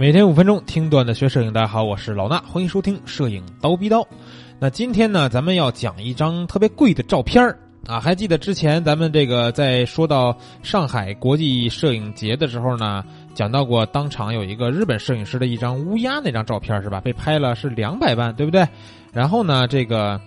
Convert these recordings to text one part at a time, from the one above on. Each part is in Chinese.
每天五分钟听段子学摄影，大家好，我是老衲，欢迎收听摄影刀逼刀。那今天呢，咱们要讲一张特别贵的照片儿啊。还记得之前咱们这个在说到上海国际摄影节的时候呢，讲到过当场有一个日本摄影师的一张乌鸦那张照片是吧？被拍了是两百万，对不对？然后呢，这个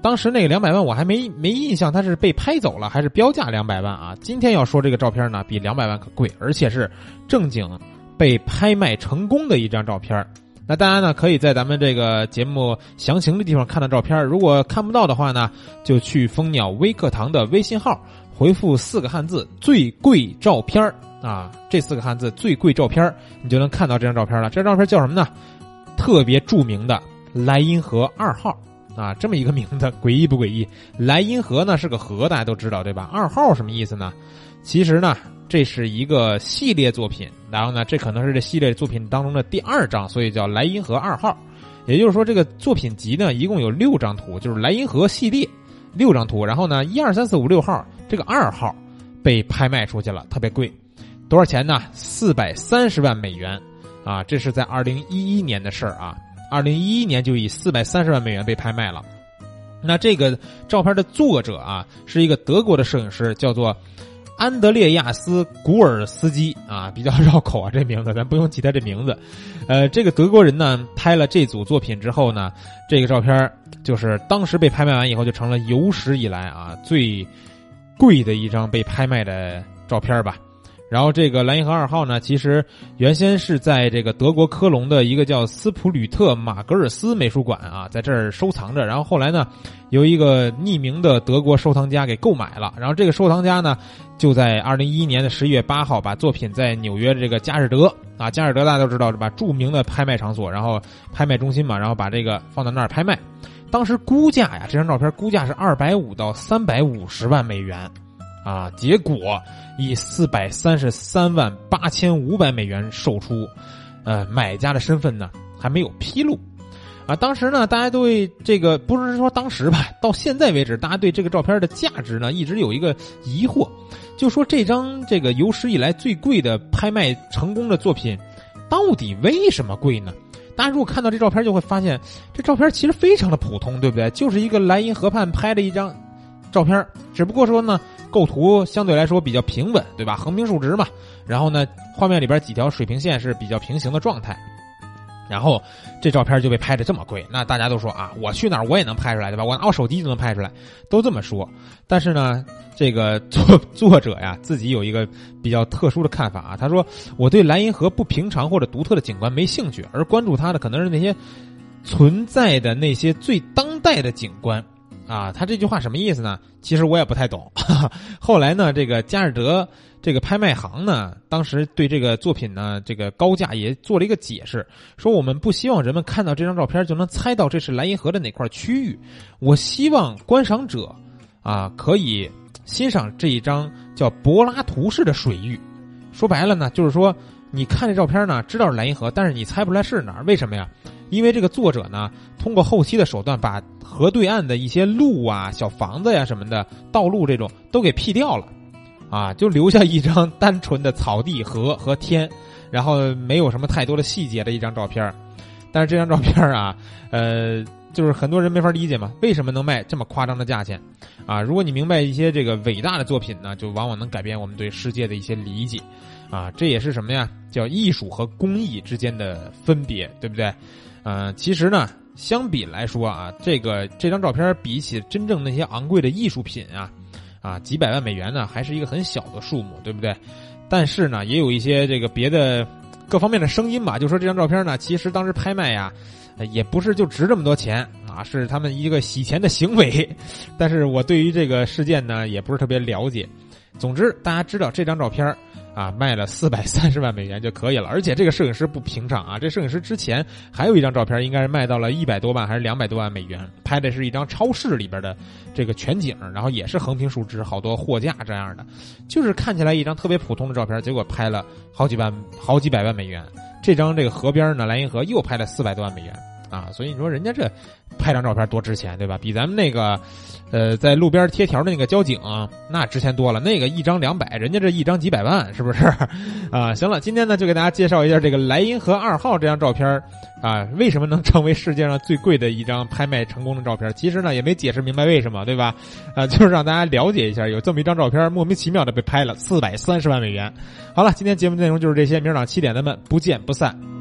当时那个两百万我还没没印象，他是被拍走了还是标价两百万啊？今天要说这个照片呢，比两百万可贵，而且是正经。被拍卖成功的一张照片那大家呢可以在咱们这个节目详情的地方看到照片如果看不到的话呢，就去蜂鸟微课堂的微信号回复四个汉字“最贵照片啊，这四个汉字“最贵照片你就能看到这张照片了。这张照片叫什么呢？特别著名的莱茵河二号啊，这么一个名字，诡异不诡异？莱茵河呢是个河，大家都知道对吧？二号什么意思呢？其实呢。这是一个系列作品，然后呢，这可能是这系列作品当中的第二张，所以叫莱茵河二号。也就是说，这个作品集呢，一共有六张图，就是莱茵河系列六张图。然后呢，一二三四五六号这个二号被拍卖出去了，特别贵，多少钱呢？四百三十万美元啊！这是在二零一一年的事儿啊，二零一一年就以四百三十万美元被拍卖了。那这个照片的作者啊，是一个德国的摄影师，叫做。安德烈亚斯·古尔斯基啊，比较绕口啊，这名字咱不用记他这名字。呃，这个德国人呢，拍了这组作品之后呢，这个照片就是当时被拍卖完以后，就成了有史以来啊最贵的一张被拍卖的照片吧。然后这个莱茵河二号呢，其实原先是在这个德国科隆的一个叫斯普吕特马格尔斯美术馆啊，在这儿收藏着。然后后来呢，由一个匿名的德国收藏家给购买了。然后这个收藏家呢，就在二零一一年的十一月八号，把作品在纽约的这个佳士得啊，佳士得大家都知道是吧？著名的拍卖场所，然后拍卖中心嘛，然后把这个放到那儿拍卖。当时估价呀，这张照片估价是二百五到三百五十万美元。啊！结果以四百三十三万八千五百美元售出，呃，买家的身份呢还没有披露。啊，当时呢，大家对这个不是说当时吧，到现在为止，大家对这个照片的价值呢一直有一个疑惑，就说这张这个有史以来最贵的拍卖成功的作品，到底为什么贵呢？大家如果看到这照片，就会发现这照片其实非常的普通，对不对？就是一个莱茵河畔拍的一张照片，只不过说呢。构图相对来说比较平稳，对吧？横平竖直嘛。然后呢，画面里边几条水平线是比较平行的状态。然后这照片就被拍的这么贵，那大家都说啊，我去哪儿我也能拍出来，对吧？我拿我手机就能拍出来，都这么说。但是呢，这个作作者呀自己有一个比较特殊的看法啊，他说我对莱茵河不平常或者独特的景观没兴趣，而关注它的可能是那些存在的那些最当代的景观。啊，他这句话什么意思呢？其实我也不太懂。后来呢，这个加尔德这个拍卖行呢，当时对这个作品呢，这个高价也做了一个解释，说我们不希望人们看到这张照片就能猜到这是莱茵河的哪块区域。我希望观赏者啊可以欣赏这一张叫柏拉图式的水域。说白了呢，就是说你看这照片呢，知道是莱茵河，但是你猜不出来是哪儿，为什么呀？因为这个作者呢，通过后期的手段，把河对岸的一些路啊、小房子呀什么的道路这种都给 P 掉了，啊，就留下一张单纯的草地、河 和天，然后没有什么太多的细节的一张照片但是这张照片啊，呃，就是很多人没法理解嘛，为什么能卖这么夸张的价钱？啊，如果你明白一些这个伟大的作品呢，就往往能改变我们对世界的一些理解，啊，这也是什么呀？叫艺术和工艺之间的分别，对不对？嗯，其实呢，相比来说啊，这个这张照片比起真正那些昂贵的艺术品啊，啊几百万美元呢，还是一个很小的数目，对不对？但是呢，也有一些这个别的各方面的声音吧，就说这张照片呢，其实当时拍卖呀，也不是就值这么多钱啊，是他们一个洗钱的行为。但是我对于这个事件呢，也不是特别了解。总之，大家知道这张照片啊，卖了四百三十万美元就可以了。而且这个摄影师不平常啊，这摄影师之前还有一张照片，应该是卖到了一百多万还是两百多万美元，拍的是一张超市里边的这个全景，然后也是横平竖直，好多货架这样的，就是看起来一张特别普通的照片，结果拍了好几万、好几百万美元。这张这个河边呢，莱茵河又拍了四百多万美元，啊，所以你说人家这拍张照片多值钱，对吧？比咱们那个，呃，在路边贴条的那个交警，那值钱多了。那个一张两百，人家这一张几百万，是不是？啊，行了，今天呢就给大家介绍一下这个莱茵河二号这张照片啊，为什么能成为世界上最贵的一张拍卖成功的照片？其实呢也没解释明白为什么，对吧？啊，就是让大家了解一下，有这么一张照片莫名其妙的被拍了四百三十万美元。好了，今天节目内容就是这些，明儿早上七点咱们不见不散。